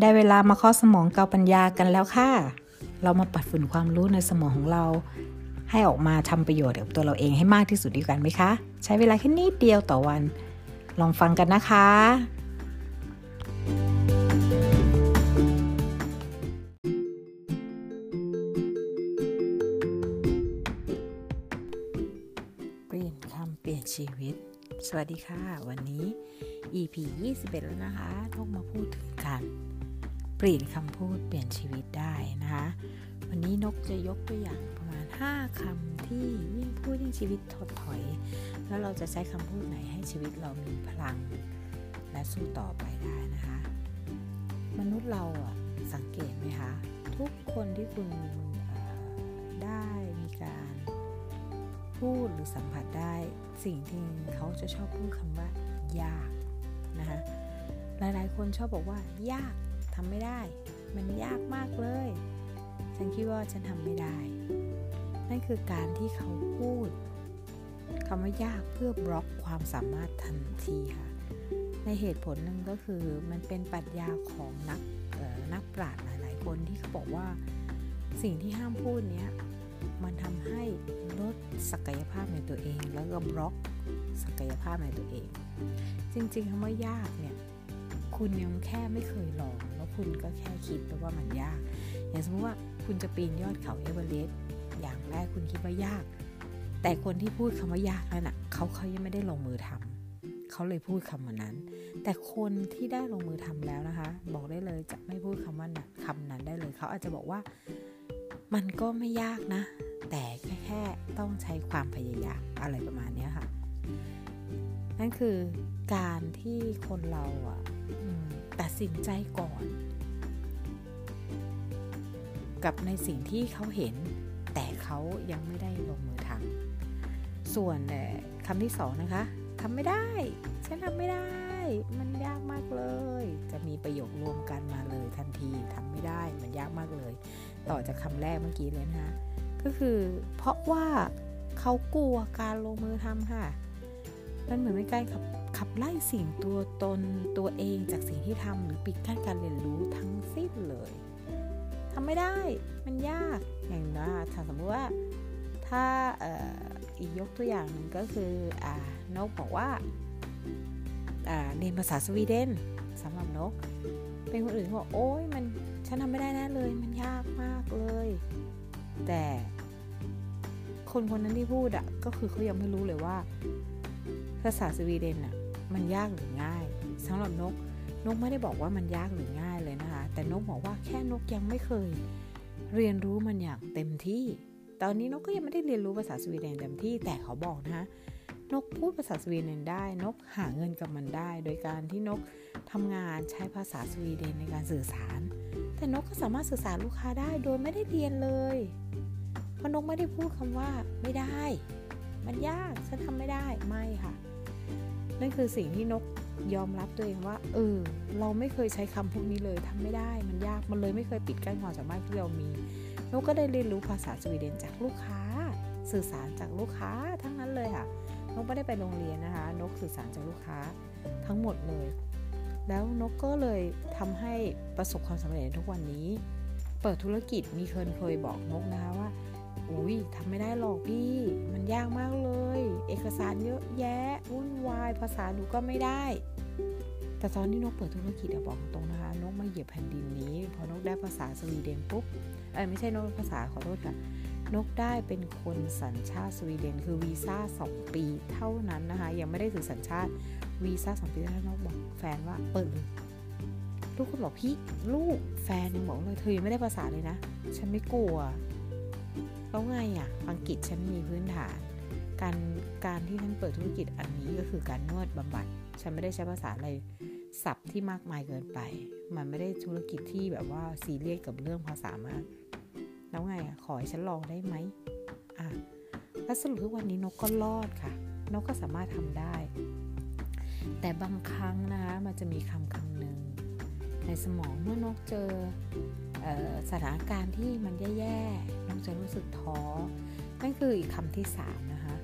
ได้เวลามาข้อสมองเกาปัญญากันแล้วค่ะ เรามาปัดฝุ่นความรู้ในสมองของเรา ให้ออกมาทำประโยชน์กับตัวเราเองให้มากที่สุดดีกันไหมคะ ใช้เวลาแค่นิดเดียวต่อวัน ลองฟังกันนะคะ เปลี่ยนคำเปลี่ยนชีวิต สวัสดีค่ะ วันนี้ EP 21 แล้วนะคะทกมาพูดถึงการ เปลี่ยนคำพูดเปลี่ยนชีวิตได้นะคะ วันนี้นกจะยกตัวอย่างประมาณ 5คำที่ยิ่งพูดยิ่งชีวิตถดถอย แล้วเราจะใช้คำพูดไหนให้ชีวิตเรามีพลัง และสู้ต่อไปได้นะคะ มนุษย์เราอะสังเกตไหมคะ ทุกคนที่คุณได้มีการพูดหรือสัมผัสได้สิ่งที่เขาจะชอบพูดคำว่ายากนะคะหลายๆ คนชอบบอกว่ายาก ทำไม่ได้ มันยากมากเลย ฉันคิดว่าฉันทำไม่ได้ นั่นคือการที่เขาพูดคำว่ายากเพื่อบล็อกความสามารถทันทีค่ะ ในเหตุผลหนึ่งก็คือมันเป็นปรัชญาของนักนักปราชญ์หลาย ๆ คนที่เขาบอกว่าสิ่งที่ห้ามพูดเนี้ยมันทำให้ลดศักยภาพในตัวเอง แล้วก็บล็อกศักยภาพในตัวเอง จริงๆคำว่ายากเนี่ย คุณยังแค่ไม่เคยลอง คุณก็แค่คิดว่ามันยาก อย่างสมมติว่าคุณจะปีนยอดเขาเอเวอเรสต์อย่างแรกคุณคิดว่ายาก แต่คนที่พูดคำว่ายากนั่นน่ะเขาเขายังไม่ได้ลงมือทำเขาเลยพูดคำนั้น แต่คนที่ได้ลงมือทำแล้วนะคะ บอกได้เลยจะไม่พูดคำว่าคำนั้นได้เลย เขาอาจจะบอกว่ามันก็ไม่ยากนะ แต่แค่แค่ต้องใช้ความพยายามอะไรประมาณนี้ค่ะ นั่นคือการที่คนเราอะ ตัดสินใจก่อน กับในสิ่งที่เขาเห็น แต่เขายังไม่ได้ลงมือทำส่วนคำที่สองนะคะทำไม่ได้ฉันทำไม่ได้ มันยากมากเลย จะมีประโยครวมกันมาเลยทันทีทำไม่ได้มันยากมากเลย ต่อจากคำแรกเมื่อกี้เลยนะคะก็คือเพราะว่าเขากลัวการลงมือทำค่ะ มันเหมือนเป็นการขับ ขับไล่สิ่งตัวตนตัวเองจากสิ่งที่ทำหรือปิดกั้นการเรียนรู้ทั้งสิ้นเลยทำไม่ได้มันยากอย่างนะถ้าสมมติว่าถ้าอีกยกตัวอย่างหนึ่งก็คืออนกบอกว่าเรียนภาษาสวีเดนสำหรับนก เป็นคนอื่นบอกโอ้ยมันฉันทำไม่ได้แน่เลย มันยากมากเลย แต่คนคนนั้นที่พูดอะก็คือเขายังไม่รู้เลยว่า ภาษาสวีเดนอะ มันยากหรือง่ายสำหรับนกนกไม่ได้บอกว่ามันยากหรือง่ายเลยนะคะ แต่นกบอกว่าแค่นกยังไม่เคย เรียนรู้มันอย่างเต็มที่ ตอนนี้นกก็ยังไม่ได้เรียนรู้ภาษาสวีเดนเต็มที่ แต่เขาบอกนะคะนกพูดภาษาสวีเดนได้ นกหาเงินกับมันได้ โดยการที่นกทำงานใช้ภาษาสวีเดนในการสื่อสาร แต่นกก็สามารถสื่อสารลูกค้าได้โดยไม่ได้เรียนเลย เพราะนกไม่ได้พูดคำว่าไม่ได้ มันยากฉันทำไม่ได้ไม่ค่ะ นั่นคือสิ่งที่นกยอมรับตัวเองว่า เออ เราไม่เคยใช้คำพวกนี้เลยทำไม่ได้ มันยาก มันเลยไม่เคยปิดกั้นความสามารถที่เรามีนกก็ได้เรียนรู้ภาษาสวีเดนจากลูกค้า สื่อสารจากลูกค้าทั้งนั้นเลยค่ะ นกไม่ได้ไปโรงเรียนนะคะ นกสื่อสารจากลูกค้าทั้งหมดเลย แล้วนกก็เลยทำให้ประสบความสำเร็จทุกวันนี้ เปิดธุรกิจมีเคยเคยบอกนกนะคะว่า อุ้ยทำไม่ได้หรอกพี่ มันยากมากเลย เอกสารเยอะแยะวุ่นวาย ภาษาหนูก็ไม่ได้ แต่ตอนที่นกเปิดธุรกิจอะบอกตรงนะคะ นกมาเหยียบแผ่นดินนี้ พอนกได้ภาษาสวีเดนปุ๊บเออไม่ใช่นกภาษาขอโทษค่ะ นกได้เป็นคนสัญชาติสวีเดน คือวีซ่า2ปีเท่านั้นนะคะ ยังไม่ได้ถือสัญชาติวีซ่า2ปีแล้วนกบอกแฟนว่าเปิดเลยลูกคนบอกพี่ลูกแฟนยังบอกเลยเธอยังไม่ได้ภาษาเลยนะ ฉันไม่กลัว แล้วไงอะ่ะอังกฤษฉันมีพื้นฐาน การการที่ฉันเปิดธุรกิจอันนี้ก็คือการนวดบำบัด ฉันไม่ได้ใช้ภาษาอะไรศัพท์ที่มากมายเกินไป มันไม่ได้ธุรกิจที่แบบว่าซีเรียสกับเรื่องภาษามาก แล้วไงอะขอให้ฉันลองได้ไหมอะแล้วสรุปทุกวันนี้นกก็รอดค่ะ นกก็สามารถทำได้ แต่บางครั้งนะคะมันจะมีคำคำหนึ่งในสมองเมื่อนกเจอ สถานการณ์ที่มันแย่ๆนกจะรู้สึกท้อ นั่นคืออีกคำที่สามนะคะ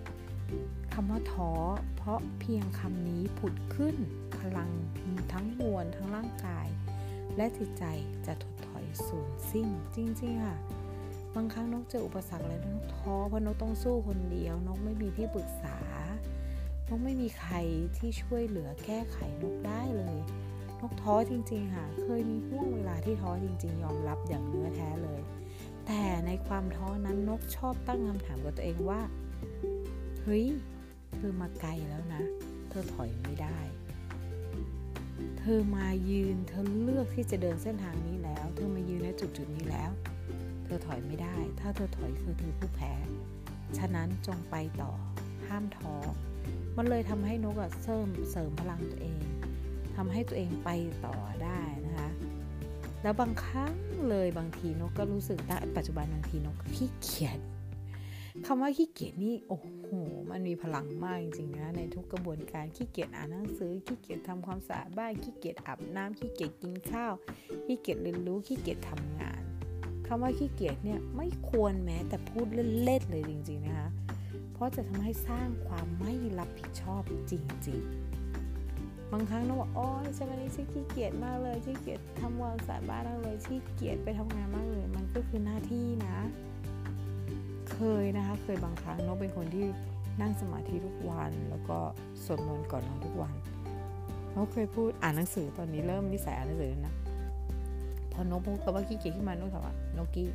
คำว่าท้อเพราะเพียงคำนี้ผุดขึ้นพลังทั้งมวลทั้งร่างกาย และจิตใจจะถดถอยสูญสิ้นจริงๆค่ะบางครั้งนกเจออุปสรรคอะไรนกท้อเพราะนกต้องสู้คนเดียวนกไม่มีที่ปรึกษานกไม่มีใครที่ช่วยเหลือแก้ไขนกได้เลย นกท้อจริงๆค่ะ เคยมีห่วงเวลาที่ท้อจริง ๆ ยอมรับอย่างเนื้อแท้เลย แต่ในความท้อนั้นนกชอบตั้งคำถามกับตัวเองว่า เฮ้ย เธอมาไกลแล้วนะ เธอถอยไม่ได้ เธอมายืน เธอเลือกที่จะเดินเส้นทางนี้แล้ว เธอมายืนในจุดจุดนี้แล้ว เธอถอยไม่ได้ ถ้าเธอถอยคือเธอผู้แพ้ ฉะนั้นจงไปต่อ ห้ามท้อ มันเลยทำให้นกเสริมเสริมพลังตัวเอง ทำให้ตัวเองไปต่อได้นะคะ แล้วบางครั้งเลยบางทีนกก็รู้สึกณปัจจุบันบางทีนกขี้เกียจคำว่าขี้เกียจนี่โอ้โหมันมีพลังมากจริงๆนะในทุกกระบวนการขี้เกียจอ่านหนังสือขี้เกียจทำความสะอาดบ้านขี้เกียจอาบน้ำขี้เกียจกินข้าวขี้เกียจเรียนรู้ขี้เกียจทำงานคำว่าขี้เกียจเนี่ยไม่ควรแม้แต่พูดเล่นๆเลยจริง ๆนะคะ เพราะจะทำให้สร้างความไม่รับผิดชอบจริง ๆ บางครั้งเราบอกอ๋อฉันวันนี้ฉันขี้เกียจมากเลยขี้เกียจทำความสะอาดบ้านมากเลยขี้เกียจไปทำงานมากเลย มันก็คือหน้าที่นะ เคยนะคะ เคยบางครั้งนกเป็นคนที่นั่งสมาธิทุกวัน แล้วก็สวดมนต์ก่อนนอนทุกวันนกเคยพูดอ่านหนังสือตอนนี้เริ่มนิสัยอ่านหนังสือนะพอนกพูดคำว่าขี้เกียจขึ้นมานกถามว่านกกี้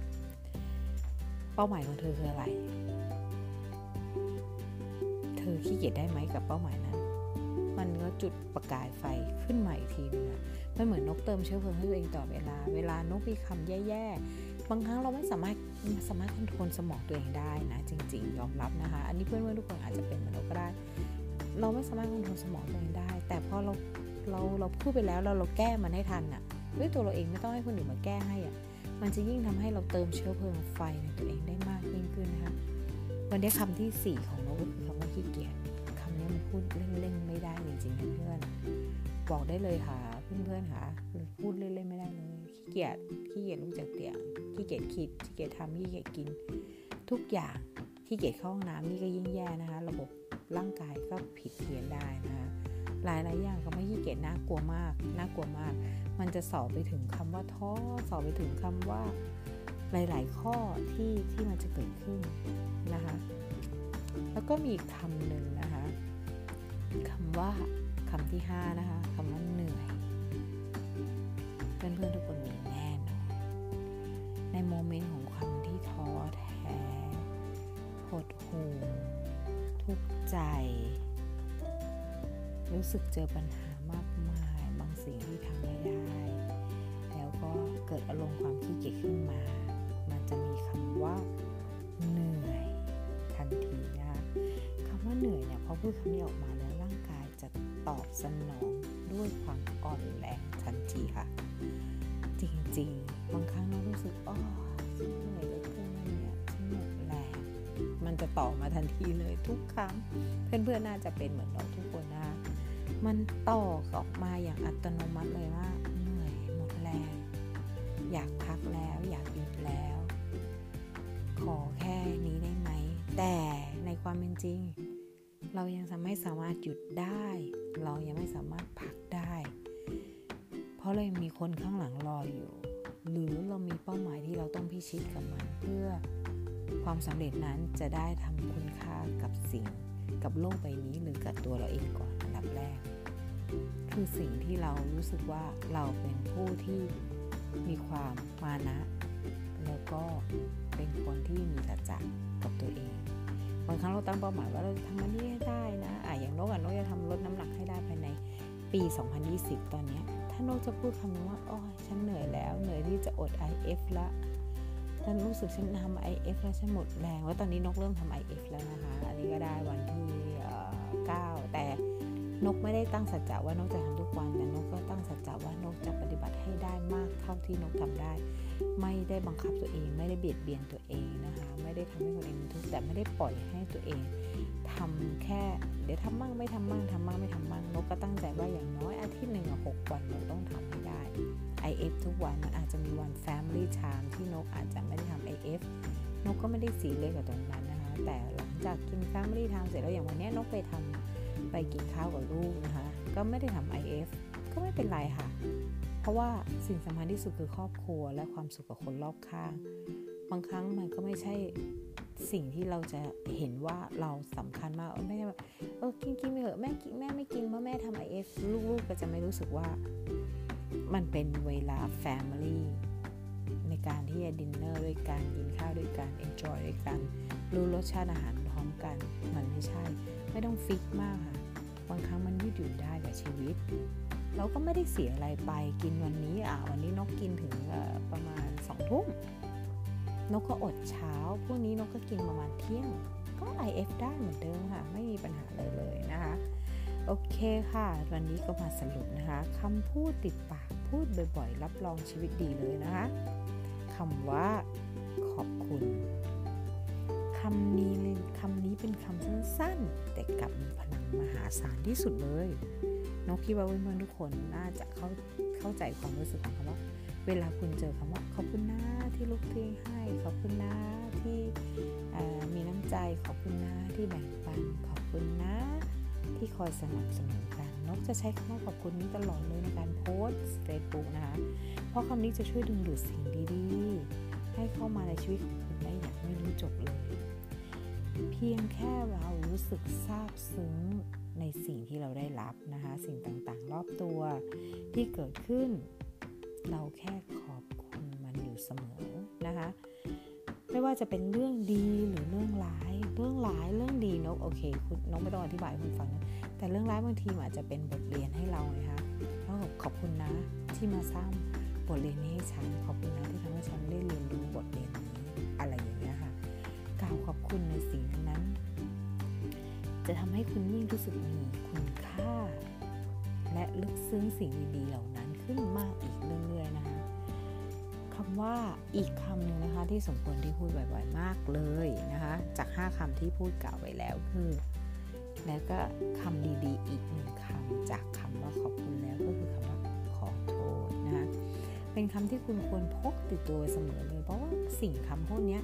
เป้าหมายของเธอคืออะไร เธอขี้เกียจได้ไหมกับเป้าหมายนั้น มันก็จุดประกายไฟขึ้นใหม่ทีนึงอะมันเหมือนนกเติมเชื้อเพลิงให้ตัวเองต่อเวลา เวลานกมีคำแย่ๆ บางครั้งเราไม่สามารถสามารถควบคุมสมองตัวเองได้นะ จริง ๆ ยอมรับนะคะ อันนี้เพื่อนๆทุกคนอาจจะเป็นเหมือนนกก็ได้ เราไม่สามารถควบคุมสมองตัวเองได้ แต่พอเราเราเราพูดไปแล้วเราเราแก้มันให้ทันอะด้วยตัวเราเองไม่ต้องให้คนอื่นมาแก้ให้อะมันจะยิ่งทำให้เราเติมเชื้อเพลิงไฟในตัวเองได้มากยิ่งขึ้นนะคะวันนี้คำที่ 4 ของนกก็คือคำว่าขี้เกียจ พูดเล่นๆไม่ได้จริงๆเพื่อนๆบอกได้เลยค่ะเพื่อนๆค่ะพูดเล่นๆไม่ได้เลยขี้เกียจขี้เกียจลุกจากเตียงขี้เกียจคิดขี้เกียจทำขี้เกียจกิน ทุกอย่างขี้เกียจเข้าห้องน้ำนี่ก็ยิ่งแย่นะคะ ระบบร่างกายก็ผิดเพี้ยนได้นะคะหลายหลายอย่างก็ไม่ขี้เกียจน่ากลัวมากน่ากลัวมาก มันจะสอบไปถึงคำว่าท้อสอบไปถึงคำว่าหลาย ๆ ข้อที่ที่มันจะเกิดขึ้นนะคะ แล้วก็มีอีกคำหนึ่งำว่าคำที่ 5 นะคะคำว่าเหนื่อย เพื่อนๆทุกคนมีแน่นอนในโมเมนต์ของความที่ท้อแท้หดหู่ทุกข์ใจ รู้สึกเจอปัญหามากมายบางสิ่งที่ทำไม่ได้ แล้วก็เกิดอารมณ์ความขี้เกียจขึ้นมา มันจะมีคำว่าเหนื่อยทันทีนะคะคำว่าเหนื่อยเนี่ยพอพูดคำนี้ออกมา ตอบสนองด้วยความอ่อนแรงทันทีค่ะ จริงๆ บางครั้งเรารู้สึกอ๋อฉันเหนื่อยเหลือเกินเนี่ยฉันหมดแรงมันจะต่อมาทันทีเลยทุกครั้ง เพื่อนๆน่าจะเป็นเหมือนเราทุกคนนะคะมันต่อออกมาอย่างอัตโนมัติเลยว่าเหนื่อยหมดแรง อยากพักแล้วอยากหยุดแล้ว ขอแค่นี้ได้ไหม แต่ในความเป็นจริง เรายังไม่สามารถหยุดได้ เรายังไม่สามารถพักได้ เพราะเรายังมีคนข้างหลังรออยู่ หรือเรามีเป้าหมายที่เราต้องพิชิตกับมัน เพื่อความสำเร็จนั้นจะได้ทำคุณค่ากับสิ่ง กับโลกใบนี้หรือกับตัวเราเองก่อนอันดับแรก คือสิ่งที่เรารู้สึกว่าเราเป็นผู้ที่มีความมานะ แล้วก็เป็นคนที่มีสัจจะกับตัวเอง บางครั้งเราตั้งเป้าหมายว่าเราจะทำมันนี้ให้ได้นะอะอย่างนกอะนกจะทำลดน้ำหนักให้ได้ภายในปี 2020 ตอนนี้ถ้านกจะพูดคำนึงว่าอ๋อฉันเหนื่อยแล้วเหนื่อยที่จะอด IF ละฉันรู้สึกฉันทำ IF แล้วฉันหมดแรงว่าตอนนี้นกเริ่มทำ IF แล้วนะคะ อันนี้ก็ได้วันที่9แต่นกไม่ได้ตั้งสัจจะว่านกจะทำทุกวันแต่นกก็ตั้งสัจจะว่านกจะปฏิบัติให้ได้มากเท่าที่นกทำได้ ไม่ได้บังคับตัวเอง ไม่ได้เบียดเบียนตัวเองนะคะ ได้ทำให้คนเองทุกข์แต่ไม่ได้ปล่อยให้ตัวเองทำแค่ เดี๋ยวทำมั่งไม่ทำมั่งทำมั่งไม่ทำมั่งนกก็ตั้งใจว่าอย่างน้อยอาทิตย์หนึ่งหกวันนกต้องทำให้ได้ IF ทุกวันมันอาจจะมีวัน Family Time ที่นกอาจจะไม่ได้ทำ IF นกก็ไม่ได้สีเลยกับตรงนั้นนะคะ แต่หลังจากกิน Family Time เสร็จแล้วอย่างวันนี้นกไปทำไปกินข้าวกับลูกนะคะ ก็ไม่ได้ทำ IF ก็ไม่เป็นไรค่ะ เพราะว่าสิ่งสำคัญที่สุดคือครอบครัวและความสุขกับคนรอบข้าง บางครั้งมันก็ไม่ใช่สิ่งที่เราจะเห็นว่าเราสำคัญมากไม่ใช่แบบเออกินกินไปเถอะแม่กินแม่ไม่กินเพราะแม่ทำ IF ลูกๆก็จะไม่รู้สึกว่ามันเป็นเวลา family ในการที่จะดินเนอร์ด้วยกันกินข้าวด้วยกัน enjoy ด้วยกัน รู้รสชาติอาหารพร้อมกัน มันไม่ใช่ ไม่ต้องฟิกมากค่ะ บางครั้งมันยืดหยุ่นได้กับชีวิต เราก็ไม่ได้เสียอะไรไปกินวันนี้อะวันนี้นกกินถึงประมาณสองทุ่ม นกก็อดเช้า พวกนี้นกก็กินประมาณเที่ยง ก็ IF ได้เหมือนเดิมค่ะ ไม่มีปัญหาเลยเลยนะคะ โอเคค่ะ วันนี้ก็มาสรุปนะคะคำพูดติดปากพูดบ่อยๆ รับรองชีวิตดีเลยนะคะคำว่าขอบคุณคำนี้คำนี้เป็นคำสั้นๆ แต่กลับมีพลังมหาศาลที่สุดเลยนกคิดว่าเพื่อนๆทุกคนน่าจะเข้าเข้าใจความรู้สึกของคำว่า เวลาคุณเจอคำว่าขอบคุณนะ ที่ลูกเทให้ ขอบคุณนะที่มีน้ำใจ ขอบคุณนะที่แบ่งปัน ขอบคุณนะ ที่คอยสนับสนุนกัน นกจะใช้คำว่าขอบคุณนี้ตลอดเลยในการโพสเฟซบุ๊กนะคะ เพราะคำนี้จะช่วยดึงดูดสิ่งดีๆ ให้เข้ามาในชีวิตของคุณได้อย่างไม่รู้จบเลย เพียงแค่เรารู้สึกซาบซึ้งในสิ่งที่เราได้รับนะคะ สิ่งต่างๆ รอบตัวที่เกิดขึ้น เราแค่ขอบ อยู่เสมอนะคะ ไม่ว่าจะเป็นเรื่องดีหรือเรื่องร้าย เรื่องร้ายเรื่องดีนกโอเคคุณนกไม่ต้องอธิบายคุณฟังนะแต่เรื่องร้ายบางทีอาจจะเป็นบทเรียนให้เราไงคะเราขอบคุณนะที่มาสร้างบทเรียนนี้ให้ฉันขอบคุณนะที่ทำให้ฉันได้เรียนรู้บทเรียนนี้อะไรอย่างเงี้ยค่ะกล่าวขอบคุณในสิ่งนั้น จะทำให้คุณยิ่งรู้สึกมีคุณค่า และลึกซึ้งสิ่งดีๆเหล่านั้นขึ้นมากอีกเรื่อยๆนะคะำว่าอีกคำหนึ่งนะคะที่สมควรที่พูดบ่อยๆมากเลยนะคะจาก 5คำที่พูดกล่าวไว้แล้วคือ แล้วก็คำดีๆ อีกหนึ่งคำจากคำว่าขอบคุณแล้วก็คือคำว่าขอโทษนะคะเป็นคำที่คุณควรพกติดตัวเสมอเลย เพราะว่าสิ่งคำพวกนี้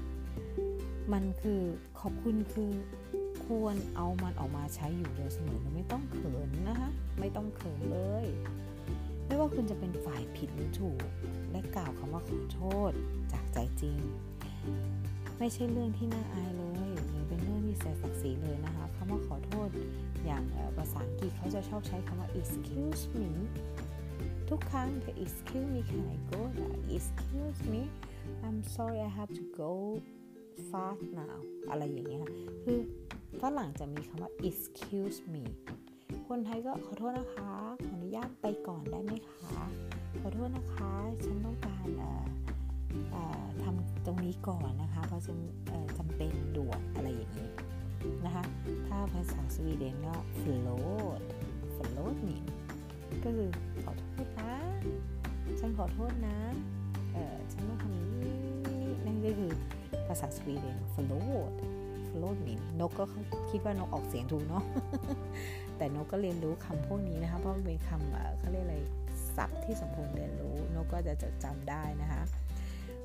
มันคือขอบคุณคือควรเอามันออกมาใช้อยู่โดยเสมอไม่ต้องเขินนะคะไม่ต้องเขินเลย ไม่ว่าคุณจะเป็นฝ่ายผิดหรือถูก และกล่าวคำว่าขอโทษจากใจจริง ไม่ใช่เรื่องที่น่าอายเลยหรือเป็นเรื่องที่เสียศักดิ์ศรีเลยนะคะคำว่าขอโทษอย่างภาษาอังกฤษเขาจะชอบใช้คำว่า excuse me ทุกครั้งจะ excuse me can I go excuse me I'm sorry I have to go fast now อะไรอย่างเงี้ยคือฝรั่งจะมีคำว่า excuse me คนไทยก็ขอโทษนะคะ ขอ ญาตไปก่อนได้ไหมคะ ขอโทษนะคะ ฉันต้องการทำตรงนี้ก่อนนะคะ เพราะฉันจำเป็นด่วนอะไรอย่างนี้นะคะ ถ้าภาษาสวีเดนก็ float float นี่ก็คือขอโทษนะ ฉันขอโทษนะ เออฉันต้องทำนี้นั่นก็คือภาษาสวีเดน float float นี่นกก็คิดว่านกออกเสียงถูกเนาะแต่นกก็เรียนรู้คำพวกนี้นะคะเพราะมันเป็นคำเขาเรียกอะไรศัพท์ที่สมควรเรียนรู้นกก็จะจดจำได้นะคะ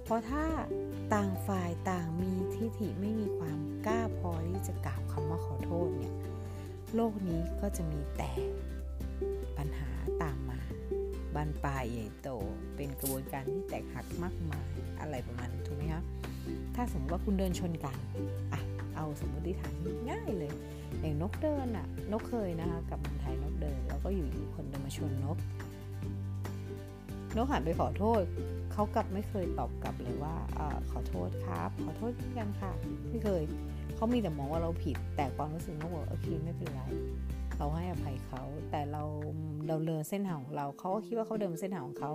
เพราะถ้าต่างฝ่ายต่างมีทิฏฐิไม่มีความกล้าพอที่จะกล่าวคำว่าขอโทษเนี่ยโลกนี้ก็จะมีแต่ปัญหาตามมาบานปลายใหญ่โต เป็นกระบวนการที่แตกหักมากมายอะไรประมาณถูกไหมคะถ้าสมมติว่าคุณเดินชนกันอะ เอาสมมติฐานง่ายเลย อย่างนกเดินอะนกเคยนะคะกับมันไทยนกเดิน แล้วก็อยู่ๆคนเดินมาชนนก นกหันไปขอโทษเขากลับไม่เคยตอบกลับเลยว่าอขอโทษครับ ขอโทษเช่กันค่ะไม่เคยเขามีแต่มองว่าเราผิด แต่ความรู้สึกนกบอกโอเคไม่เป็นไรเราให้อภัยเขา แต่เราเราเดินเส้นทางของเราเขาก็คิดว่าเขาเดินเส้นทางของเขา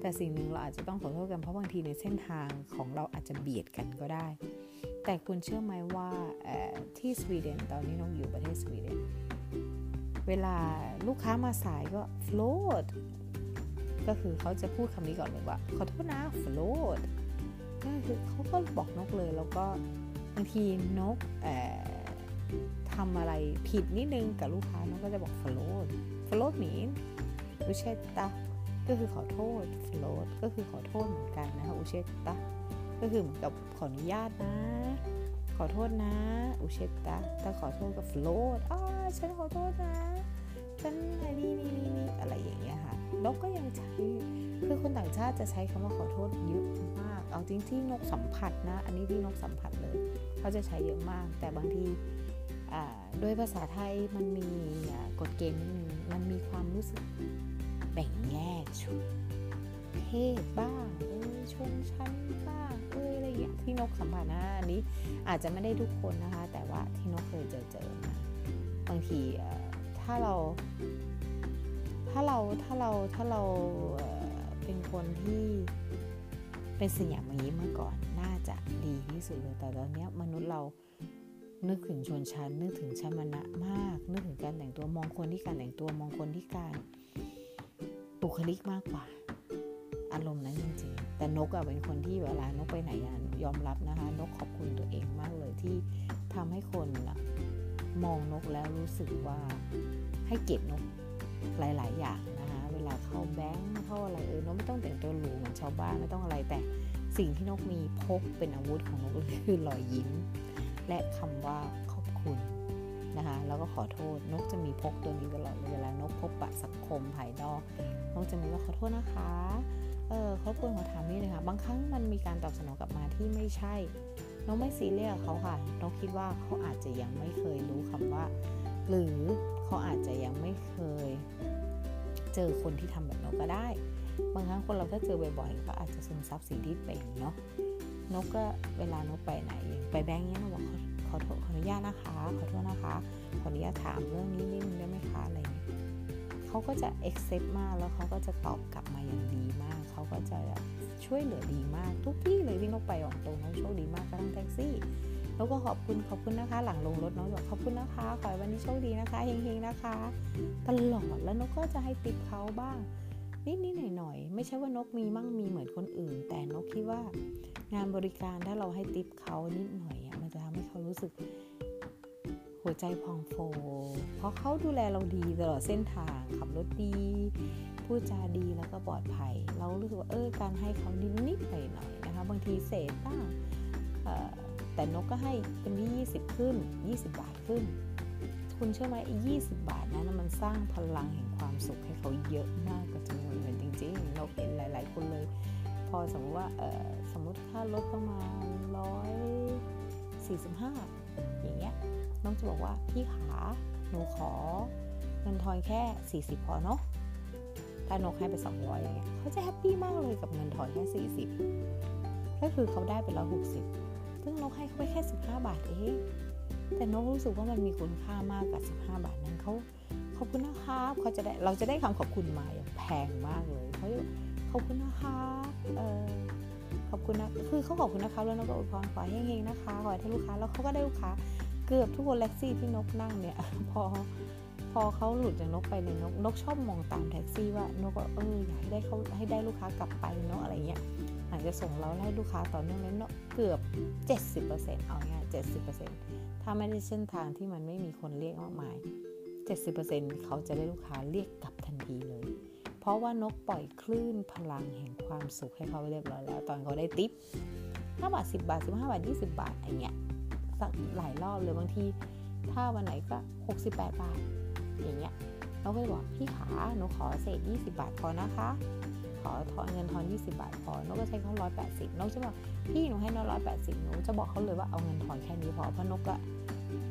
แต่สิ่งหนึ่งเราอาจจะต้องขอโทษกันเพราะบางทีในเส้นทางของเราอาจจะเบียดกันก็ได้ แต่คุณเชื่อไหมว่าที่สวีเดนตอนนี้น้องอยู่ประเทศสวีเดนเวลาลูกค้ามาสายก็ float ก็คือเขาจะพูดคำนี้ก่อนเลยว่า ขอโทษนะ float ก็คือเขาก็บอกนกเลยแล้วก็บางทีนกทำอะไรผิดนิดนึงกับลูกค้านกก็จะบอก float float mean อุเชตตาก็คือขอโทษ float ก็คือขอโทษเหมือนกันนะคะอุเชตตา ก็คือเหมือนกับขออนุญาตนะ ขอโทษนะ อุเชตตาถ้าขอโทษกับโฟลดอ่าฉันขอโทษนะฉันอะไรนี่นี่นี่อะไรอย่างเงี้ยค่ะนกก็ยังใช้คือคนต่างชาติจะใช้คำว่าขอโทษเยอะมาก เอาจริงที่นกสัมผัสนะ อันนี้ที่นกสัมผัสเลยเขาจะใช้เยอะมาก แต่บางทีด้วยภาษาไทยมันมีกฎเกณฑ์นิดนึงมันมีความรู้สึกแบ่งแยกชุดเพศบ้างชนชั้น ที่นกสัมผัสนะอันนี้อาจจะไม่ได้ทุกคนนะคะ แต่ว่าที่นกเคยเจอเจอมาบางทีถ้าเราถ้าเราถ้าเราถ้าเราเป็นคนที่เป็นสิ่งอย่างนี้เมื่อก่อนน่าจะดีที่สุดเลยแต่ตอนนี้มนุษย์เรานึกถึงชนชั้น นึกถึงชั้นมณะมาก นึกถึงการแต่งตัวมองคนที่การแต่งตัวมองคนที่การบุคลิกมากกว่า อารมณ์นั้นจริงๆ แต่นกอะเป็นคนที่เวลานกไปไหนยอมรับนะคะ นกขอบคุณตัวเองมากเลยที่ทำให้คนมองนกแล้วรู้สึกว่าให้เกียรตินกหลาย ๆ อย่างนะคะ เวลาเข้าแบงค์เข้าอะไรเออนกไม่ต้องแต่งตัวหรูเหมือนชาวบ้านไม่ต้องอะไรแต่สิ่งที่นกมีพกเป็นอาวุธของนกคือรอยยิ้ม และคำว่าขอบคุณ นะคะแล้วก็ขอโทษนกจะมีพกตัวนี้ตลอดเวลานกพบปะสังคมภายนอกนกจะมีว่าขอโทษนะคะเออเขาควรขอถามนี่เลยค่ะบางครั้งมันมีการตอบสนองกลับมาที่ไม่ใช่นกไม่ซีเรียสเขาค่ะนกคิดว่าเขาอาจจะยังไม่เคยรู้คำว่า หรือเขาอาจจะยังไม่เคย เจอคนที่ทำแบบนกก็ได้ บางครั้งคนเราก็เจอบ่อยๆก็อาจจะซึมซับสิ่งที่เป็นเนาะนกก็เวลานกไปไหนไปแบงค์เนี้ยนกบอก ขอขอขออนุญาตนะคะ ขอโทษนะคะ ขออนุญาตถามเรื่องนี้นิดนึงได้ไหมคะอะไรเงี้ยเขาก็จะ accept มากแล้วเขาก็จะตอบกลับมาอย่างดีมาก เขาก็จะช่วยเหลือดีมาก ทุกที่เลยที่นกไปออกตรงนกโชคดีมากกระทั่งแท็กซี่แล้วก็ขอบคุณขอบคุณนะคะ หลังลงรถน้องบอกขอบคุณนะคะ ขอให้วันนี้โชคดีนะคะเฮงๆนะคะ ตลอดแล้วนกก็จะให้ติปเขาบ้าง นิดๆหน่อยๆไม่ใช่ว่านกมีมั่งมีเหมือนคนอื่น แต่นกคิดว่างานบริการถ้าเราให้ติปเขานิดหน่อย อะมันจะทำให้เขารู้สึก หัวใจพองโฟ เพราะเขาดูแลเราดีตลอดเส้นทางขับรถดีพูดจาดีแล้วก็ปลอดภัย เรารู้สึกว่าเออการให้เขานิดนิดหน่อยหน่อยนะคะ บางทีเศษบ้างแต่นกก็ให้เป็นที่20 ขึ้น 20 บาทขึ้น คุณเชื่อไหมไอ้ยีบาทนั้นมันสร้างพลังแห่งความสุขให้เขาเยอะมากกว่าจำนวนเงินจริงๆนกเห็นหลาย ๆ คนเลย พอสมมติว่าสมมติค่ารถประมาณร้อย สี่สิบห้าอย่างเงี้ยน้องจะบอกว่าพี่ขาหนูขอเงินทอนแค่ 40 พอเนาะถ้านกให้ไป 200อย่างเงี้ยเขาจะแฮปปี้มากเลยกับเงินทอนแค่ 40 ก็คือเขาได้ไปแล้ว60 ซึ่งนกให้เขาไปแค่ 15 บาทเองแต่นกรู้สึกว่ามันมีคุณค่ามากกับ 15 บาทนั้นเขาขอบคุณนะครับเขาจะได้เราจะได้คำขอบคุณมาอย่างแพงมากเลยเขาขอบคุณนะคะเออ ขอบคุณนะคือเขาขอบคุณนะคะแล้วนกก็อวยพรขอให้เฮงๆนะคะขอให้ลูกค้าแล้วเขาก็ได้ลูกค้าเกือบทุกคนแท็กซี่ที่นกนั่งเนี่ยพอพอเขาหลุดจากนกไปเนี่ยนกนกชอบมองตามแท็กซี่ว่านกก็เอออยากให้ได้เขาให้ได้ลูกค้ากลับไปเนาะอะไรเงี้ยหลังจะส่งเราให้ลูกค้าต่อเนื่องนั้นเนาะเกือบ 70%เอาง่าย70%ถ้าไม่ได้เส้นทางที่มันไม่มีคนเรียกมากมาย 70%เขาจะได้ลูกค้าเรียกกลับทันทีเลย เพราะว่านกปล่อยคลื่นพลังแห่งความสุขให้เขาเรียบร้อยแล้ว ตอนเขาได้ติป5บาท 10 บาท 15 บาท 20 บาทอย่างเงี้ยสักหลายรอบเลยบางทีถ้าวันไหนก็ 68 บาท อย่างเงี้ยเราก็จะบอกพี่ขาหนูขอเศษ 20 บาทพอนะคะ ขอถอนเงินทอน 20 บาทพอนกก็ใช้เขา180นกจะบอกพี่หนูให้นก180หนูจะบอกเขาเลยว่าเอาเงินถอนแค่นี้พอเพราะนกก็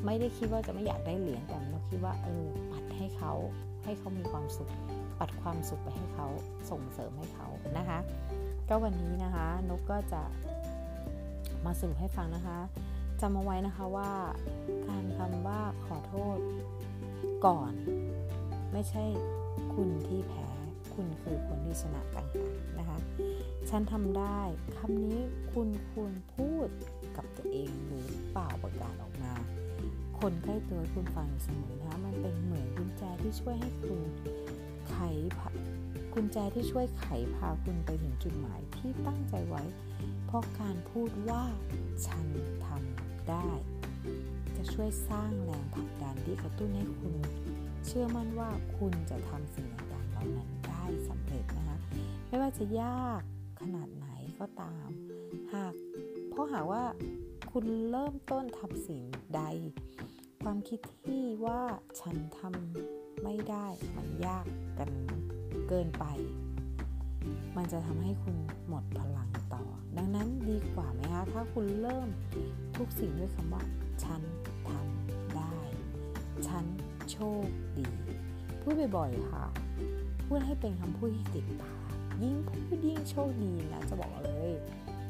ไม่ได้คิดว่าจะไม่อยากได้เหรียญแต่นกคิดว่าเออปัดให้เขาให้เขามีความสุข ปัดความสุขไปให้เขาส่งเสริมให้เขานะคะ ก็วันนี้นะคะนกก็จะมาสรุปให้ฟังนะคะจำเอาไว้นะคะว่าการคำว่าขอโทษก่อน ไม่ใช่คุณที่แพ้ คุณคือคนที่ชนะต่างหากนะคะ ฉันทำได้คำนี้คุณควรพูดกับตัวเองหรือเปล่าประกาศออกมา คนใกล้ตัวคุณฟังเสมอนะคะมันเป็นเหมือนกุญแจที่ช่วยให้คุณ ไขกุญแจที่ช่วยไขพาคุณไปถึงจุดหมายที่ตั้งใจไว้ เพราะการพูดว่าฉันทำได้ จะช่วยสร้างแรงผลักดันที่กระตุ้นให้คุณ เชื่อมั่นว่าคุณจะทำสิ่งต่างๆเหล่านั้นได้สำเร็จนะคะ ไม่ว่าจะยากขนาดไหนก็ตาม หากเพราะหากว่าคุณเริ่มต้นทำสิ่งใด ความคิดที่ว่าฉันทำ ไม่ได้มันยากกันเกินไป มันจะทำให้คุณหมดพลังต่อ ดังนั้นดีกว่าไหมคะถ้าคุณเริ่มทุกสิ่งด้วยคำว่า ฉันทำได้ ฉันโชคดี พูดบ่อยๆค่ะ พูดให้เป็นคำพูดที่ติดปากยิ่งพูดยิ่งโชคดีนะจะบอกเลย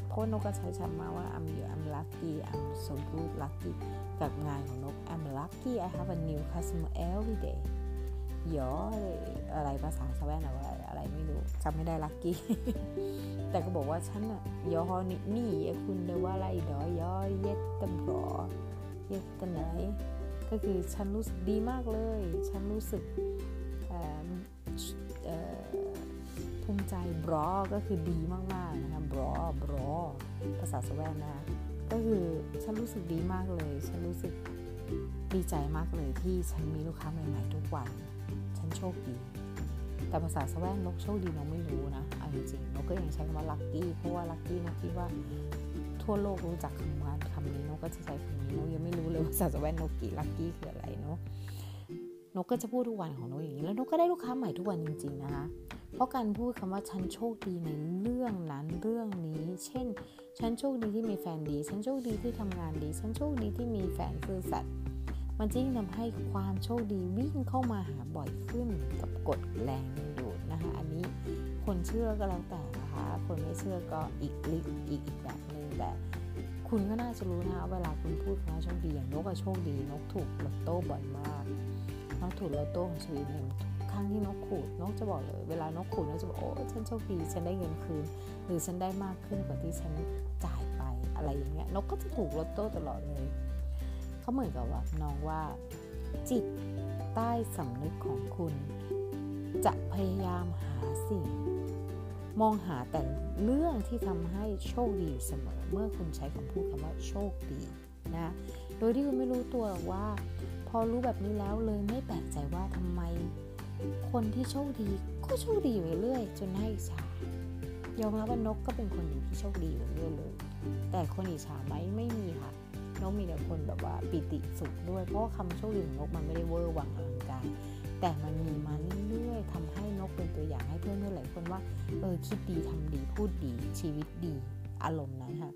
เพราะนกก็ใช้คำมาว่า I'm you I'm lucky I'm so good lucky กับงานของนก I'm lucky I have a new customer every day ยออะไรภาษาสวีเดนอะไรอะไรไม่รู้จำไม่ได้ลักกี้ แต่ก็บอกว่าฉันอะยอนี่นี่คุณเดว่าอะไรดอยอเย็ดตบรอเย็ดตไหน ก็คือฉันรู้สึกดีมากเลย ฉันรู้สึกภูมิใจบรอก็คือดีมากๆนะคะบรอบรอภาษาสวีเดนนะก็คือฉันรู้สึกดีมากเลย ฉันรู้สึกดีใจมากเลยที่ฉันมีลูกค้าใหม่ ๆ ทุกวัน โชคดี แต่ภาษาสวีเดนกโชคดีนกไม่รู้นะเอาจริงๆนกก็ยังใช้คำว่าลัคกี้เพราะว่าลัคกี้นกคิดว่าทั่วโลกรู้จักคำว่าคำนี้นกก็จะใช้คำนี้นกยังไม่รู้เลยภาษาสวีเดนกกี่ลัคกี้คืออะไรเนาะนกก็จะพูดทุกวันของนกอย่างนี้แล้วนกก็ได้ลูกค้าใหม่ทุกวันจริงๆนะคะเพราะการพูดคำว่าฉันโชคดีในเรื่องนั้นเรื่องนี้ เช่น ฉันโชคดีที่มีแฟนดี ฉันโชคดีที่ทำงานดี ฉันโชคดีที่มีแฟนซื่อสัตย์ มันจะยิ่งทำให้ความโชคดีวิ่งเข้ามาหาบ่อยขึ้นกับกฎแรงดูดนะคะ อันนี้คนเชื่อก็แล้วแต่นะคะ คนไม่เชื่อก็อีกลิกอีกอีกแบบหนึ่งแต่คุณก็น่าจะรู้นะคะเวลาคุณพูดคำว่าโชคดีอย่างนกก็โชคดีนกถูกลอตโต้บ่อยมากนกถูกลอตโต้ของชีวิตหนึ่งครั้งที่นกขูดนกจะบอกเลย เวลานกขูดนกจะบอกโอ้ฉันโชคดีฉันได้เงินคืน หรือฉันได้มากขึ้นกว่าที่ฉันจ่ายไปอะไรอย่างเงี้ยนกก็จะถูกลอตโต้ตลอดเลย เขาเหมือนกับว่าน้องว่า จิตใต้สำนึกของคุณ จะพยายามหาสิ่ง มองหาแต่เรื่องที่ทำให้โชคดีอยู่เสมอ เมื่อคุณใช้คำพูดคำว่าโชคดีนะ โดยที่คุณไม่รู้ตัวว่า พอรู้แบบนี้แล้วเลยไม่แปลกใจว่าทำไม คนที่โชคดีก็โชคดีอยู่เรื่อยจนน่าอิจฉายอมรับว่านกก็เป็นคนหนึ่งที่โชคดีอยู่เรื่อยเลย แต่คนอิจฉาไหมไม่มีค่ะ นกมีแต่คนแบบว่าปิติสุขด้วย เพราะว่าคำโชคดีของนกมันไม่ได้เวอร์วังอลังการ แต่มันมีมาเรื่อยๆทำให้นกเป็นตัวอย่างให้เพื่อนๆหลายคนว่าเออคิดดีทำดีพูดดีชีวิตดีอารมณ์นั้นค่ะ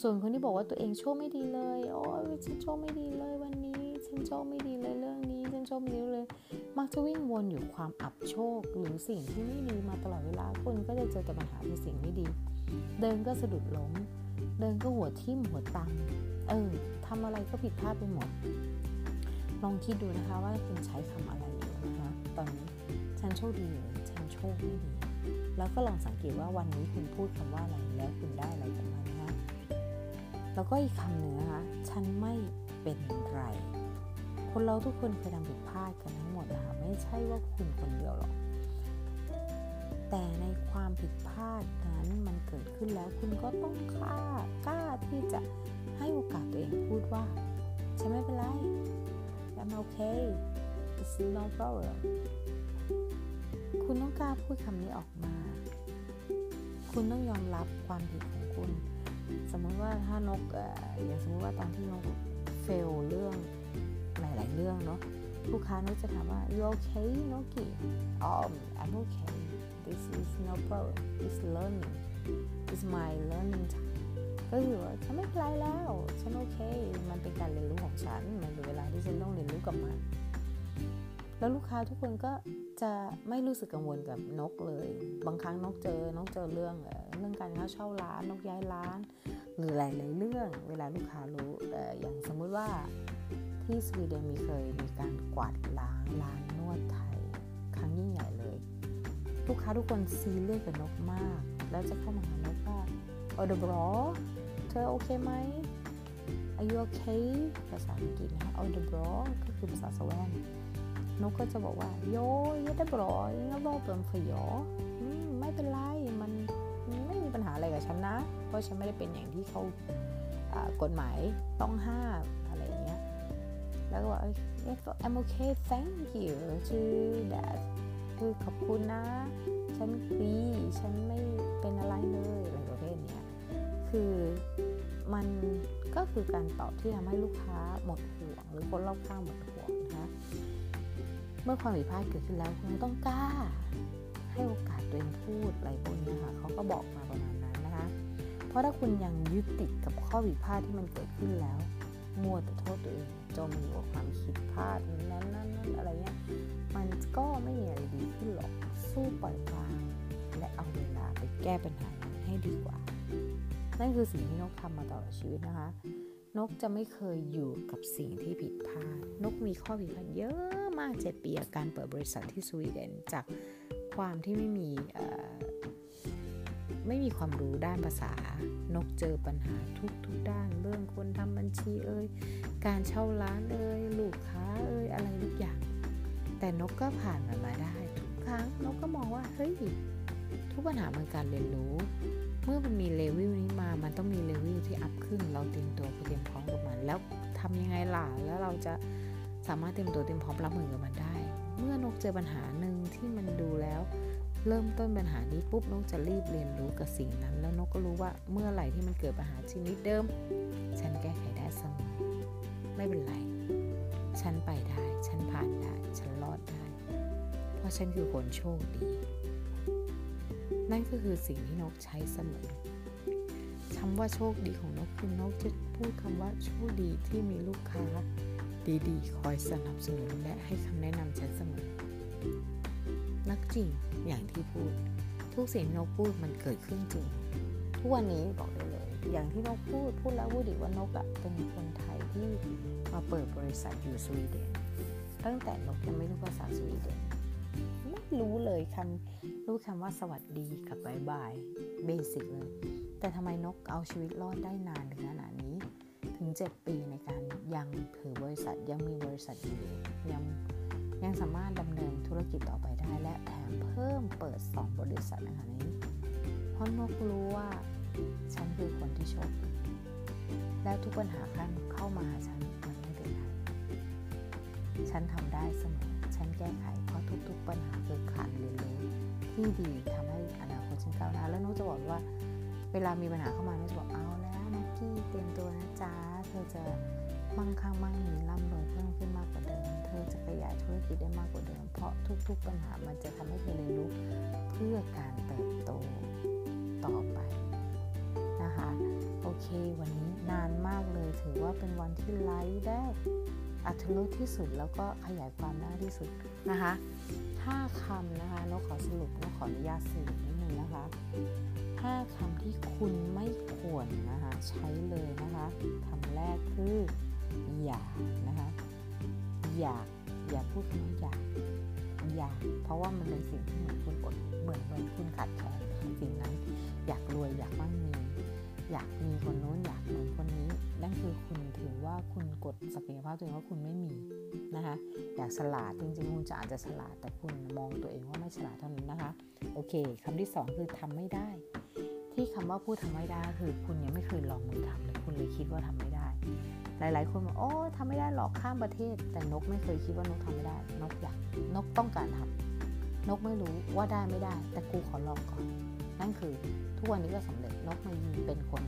ส่วนคนที่บอกว่าตัวเองโชคไม่ดีเลย โอ้ยฉันโชคไม่ดีเลยวันนี้ฉันโชคไม่ดีเลยเรื่องนี้ฉันโชคไม่ดีเลย มักจะวิ่งวนอยู่ความอับโชคหรือสิ่งที่ไม่ดีมาตลอดเวลาคนก็จะเจอแต่ปัญหาที่สิ่งไม่ดี เดินก็สะดุดล้ม เดินก็หัวทิ่มหัวตัง เออทำอะไรก็ผิดพลาดไปหมด ลองคิดดูนะคะว่าคุณใช้คำอะไรอยู่นะคะ ตอนนี้ฉันโชคดีหรือฉันโชคไม่ดี แล้วก็ลองสังเกตว่าวันนี้คุณพูดคำว่าอะไรแล้วคุณได้อะไรกับมันนะคะ แล้วก็อีกคำหนึ่งนะคะ ฉันไม่เป็นไร คนเราทุกคนเคยทำผิดพลาดกันทั้งหมดนะคะไม่ใช่ว่าคุณคนเดียวหรอกแต่ในความผิดพลาดนั้นมันเกิดขึ้นแล้วคุณก็ต้องกล้ากล้าที่จะ ให้โอกาสตัวเองพูดว่า ฉันไม่เป็นไร I'm okay it's no problem คุณต้องกล้าพูดคำนี้ออกมา คุณต้องยอมรับความผิดของคุณ สมมติว่าถ้านกอย่างสมมติว่าตอนที่นกเฟลเรื่องหลาย ๆ เรื่องเนาะลูกค้านกจะถามว่า you okay นกิอ๋อ I'm okay this is no problem it's learning it's my learning time ก็คือว่าฉันไม่เป็นไรแล้วฉันโอเค มันเป็นการเรียนรู้ของฉัน มันเป็นเวลาที่ฉันต้องเรียนรู้กับมันแล้วลูกค้าทุกคนก็จะไม่รู้สึกกังวลกับนกเลย บางครั้งนกเจอนกเจอเรื่องเรื่องการเขาเช่าร้านนกย้ายร้าน หรือหลายๆเรื่อง เวลาลูกค้ารู้อย่างสมมุติว่าที่สวีเดนมีเคยมีการกวาดล้างร้านนวดไทย ครั้งยิ่งใหญ่เลย ลูกค้าทุกคนซีเรียสกับนกมาก แล้วจะเข้ามาหานกว่าโอเดบรอ เธอโอเคไหม Are you okay ภาษาอังกฤษนะคะ o อ the bro ก็คือภาษาสวีเดนนกก็จะบอกว่า โยยเดบรอยังรอเปิมฝยอไม่เป็นไร มันไม่มีปัญหาอะไรกับฉันนะ เพราะฉันไม่ได้เป็นอย่างที่เขากฎหมายต้องห้ามอะไรอย่างเงี้ย แล้วก็บอก I'm okay thank you to that คือขอบคุณนะ ฉันดี ฉันไม่เป็นอะไรเลย คือมันก็คือการตอบที่ทำให้ลูกค้าหมดห่วง หรือคนรอบข้างหมดห่วงนะคะเมื่อความผิดพลาดเกิดขึ้นแล้วคุณต้องกล้า ให้โอกาสตัวเองพูดอะไรพวกนี้นะคะเขาก็บอกมาประมาณนั้นนะคะ เพราะถ้าคุณยังยึดติดกับข้อผิดพลาดที่มันเกิดขึ้นแล้ว มัวแต่โทษตัวเองจมอยู่กับความคิดพลาดนั้นนั้นนั้นอะไรเงี้ยมันก็ไม่มีอะไรดีขึ้นหรอกสู้ปล่อยวางและเอาเวลาไปแก้ปัญหาให้ดีกว่า นั่นคือสิ่งที่นกทำมาตลอดชีวิตนะคะ นกจะไม่เคยอยู่กับสิ่งที่ผิดพลาด นกมีข้อผิดพลาดเยอะมากเจ็ดปีการเปิดบริษัทที่สวีเดนจากความที่ไม่มีไม่มีความรู้ด้านภาษา นกเจอปัญหาทุกทุกด้าน เรื่องคนทำบัญชีเอ่ยการเช่าร้านเอ่ยลูกค้าเอ่ยอะไรทุกอย่าง แต่นกก็ผ่านมันมาได้ ทุกครั้งนกก็มองว่าเฮ้ยทุกปัญหามันการเรียนรู้ เมื่อมันมีเลเวลนี้มา มันต้องมี level ที่ up ขึ้น เราเตรียมตัวเตรียมพร้อมกับมัน แล้วทำยังไงล่ะ แล้วเราจะสามารถเตรียมตัวเตรียมพร้อมรับมือกับมันได้ เมื่อนกเจอปัญหาหนึ่งที่มันดูแล้ว เริ่มต้นปัญหานี้ปุ๊บนกจะรีบเรียนรู้กับสิ่งนั้น แล้วนกก็รู้ว่าเมื่อไหร่ที่มันเกิดปัญหาชนิดเดิม ฉันแก้ไขได้เสมอ ไม่เป็นไร ฉันไปได้ ฉันผ่านได้ ฉันรอดได้ เพราะฉันคือคนโชคดี นั่นก็คือสิ่งที่นกใช้เสมอคำว่าโชคดีของนกคือนกจะพูดคำว่าโชคดีที่มีลูกค้า ดีๆ คอยสนับสนุนและให้คำแนะนำฉันเสมอ นักจริงอย่างที่พูด ทุกสิ่งนกพูดมันเกิดขึ้นจริง ทุกวันนี้บอกได้เลย อย่างที่นกพูดพูดแล้วพูดอีกว่านกอะเป็นคนไทยที่มาเปิดบริษัทอยู่สวีเดนตั้งแต่นกยังไม่รู้ภาษาสวีเดนไม่รู้เลยคำ รู้คำว่าสวัสดีกับบายบายเบสิกเลย แต่ทำไมนกเอาชีวิตรอดได้นานถึงขนาดนี้ ถึง 7 ปีในการยังถือบริษัทยังมีบริษัทอยู่ยังยังสามารถดำเนินธุรกิจต่อไปได้ และแถมเพิ่มเปิด 2 บริษัทนะคะนี้ เพราะนกรู้ว่าฉันคือคนที่โชคดีและทุกปัญหาขั้นเข้ามาหาฉันมันไม่เป็นไรฉันทำได้เสมอ ฉันแก้ไขเพราะทุก ๆ ปัญหาคือขาดเรียนรู้ ที่ดีทำให้อนาคตฉันก้าวหน้าแล้วนุจะบอกว่า เวลามีปัญหาเข้ามานุจะบอกเอาแล้วนักกี้เตรียมตัวนะจ๊ะเธอจะมั่งคั่งมั่งมีร่ำรวยเพิ่มขึ้นมากกว่าเดิม เธอจะขยายธุรกิจได้มากกว่าเดิม เพราะทุก ๆ ปัญหามันจะทำให้เธอเรียนรู้เพื่อการเติบโตต่อไปนะคะ โอเค วันนี้นานมากเลยถือว่าเป็นวันที่ไลฟ์ได้อัธรสที่สุดแล้วก็ขยายความได้ที่สุดนะคะ ห้าคำนะคะเราขอสรุปเราขออนุญาตสรุปนิดนึงนะคะห้าคำที่คุณไม่ควรนะคะใช้เลยนะคะคำแรกคืออย่านะคะอยากอย่าพูดคำว่าอยากอยาก เพราะว่ามันเป็นสิ่งที่เหมือนคุณอดเหมือนเหมือนคุณขาดแคลนสิ่งนั้น อยากรวยอยากมั่งมี อยากมีคนโน้นอยากมือนคนนี้ นั่นคือคุณถือว่าคุณกดศักยภาพตัวเองว่าคุณไม่มีนะคะอยากฉลาดจริงๆคุณจะอาจจะฉลาดแต่คุณมองตัวเองว่าไม่ฉลาดเท่านั้นนะคะโอเคคำที่ 2 คือทำไม่ได้ ที่คำว่าพูดทำไม่ได้คือคุณยังไม่เคยลองมือทำเลยคุณเลยคิดว่าทำไม่ได้ หลายๆ คนบอกโอ้ทำไม่ได้หรอกข้ามประเทศ แต่นกไม่เคยคิดว่านกทำไม่ได้ นกอยากนกต้องการทำนกไม่รู้ว่าได้ไม่ได้ แต่กูขอลองก่อน นั่นคือทุกวันนี้ก็สำเร็จนกมายินเป็นคน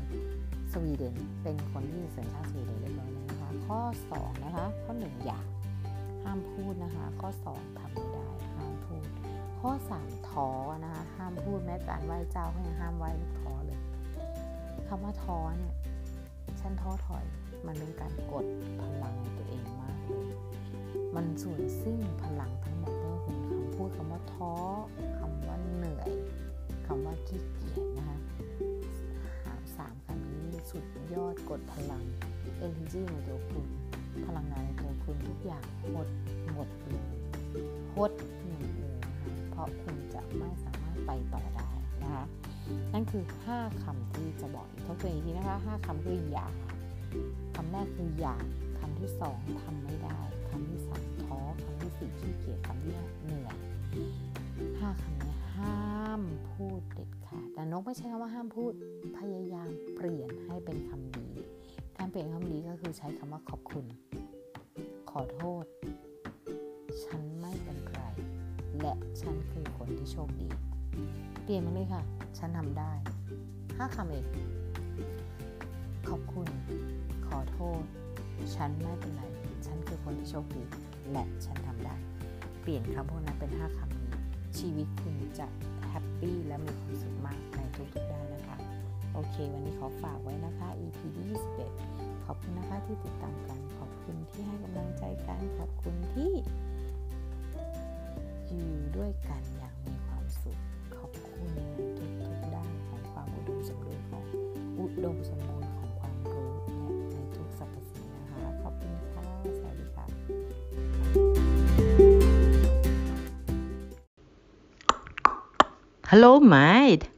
สวีเดนเป็นคนที่สัญชาติสวีเดนเรียบร้อยแล้วนะคะ ข้อ 2 นะคะ ข้อ 1 อย่าห้ามพูดนะคะ ข้อ 2ทำไม่ได้ห้ามพูด ข้อ 3ท้อนะคะห้ามพูดแม้การไหว้เจ้าก็ยังห้ามไหว้ลูกท้อเลยคำว่าท้อเนี่ยฉันท้อถอย มันเป็นการกดพลังตัวเองมากเลยมันสูญสิ้นพลังทั้งหมดเมื่อคุณคำพูดคำว่าท้อคำว่าเหนื่อยคำว่าขี้เกียจนะคะหาสามคำนี้ สุดยอดกดพลัง energy ในตัวคุณ พลังงานในตัวคุณทุกอย่างหมดหมดเลยหดหมดเลยนะคะเพราะคุณจะไม่สามารถไปต่อได้นะคะนั่นคือ 5คำที่จะบอกอีกทบทวนอีกทีนะคะ5คำคืออย่าคำแรกคืออยากคำที่สองทำไม่ได้คำที่สามท้อคำที่สี่ขี้เกียจคำที่ห้าเหนื่อยห้าคำนี้ห้ามพูดเด็ด แต่นกไม่ใช่คำว่าห้ามพูด พยายามเปลี่ยนให้เป็นคำดี การเปลี่ยนคำดีก็คือใช้คำว่าขอบคุณ ขอโทษ ฉันไม่เป็นใคร และฉันคือคนที่โชคดี เปลี่ยนมาเลยค่ะ ฉันทำได้ห้าคำเอง ขอบคุณ ขอโทษ ฉันไม่เป็นไร ฉันคือคนที่โชคดี และฉันทำได้ เปลี่ยนคำพวกนั้นเป็น5คำนี้ ชีวิตคุณจะแฮปปี้และมีความสุขมาก ทุกๆด้านนะคะ โอเค วันนี้ขอฝากไว้นะคะ EP ที่21 ขอบคุณนะคะที่ติดตามกัน ขอบคุณที่ให้กำลังใจกัน ขอบคุณที่อยู่ด้วยกันอย่างมีความสุข ขอบคุณในทุกๆด้านของความอุดมสมบูรณ์ของอุดมสมบูรณ์ของความรู้และในทุกสรรพสิ่งนะคะ ขอบคุณค่ะ สวัสดีค่ะ Hello, mate.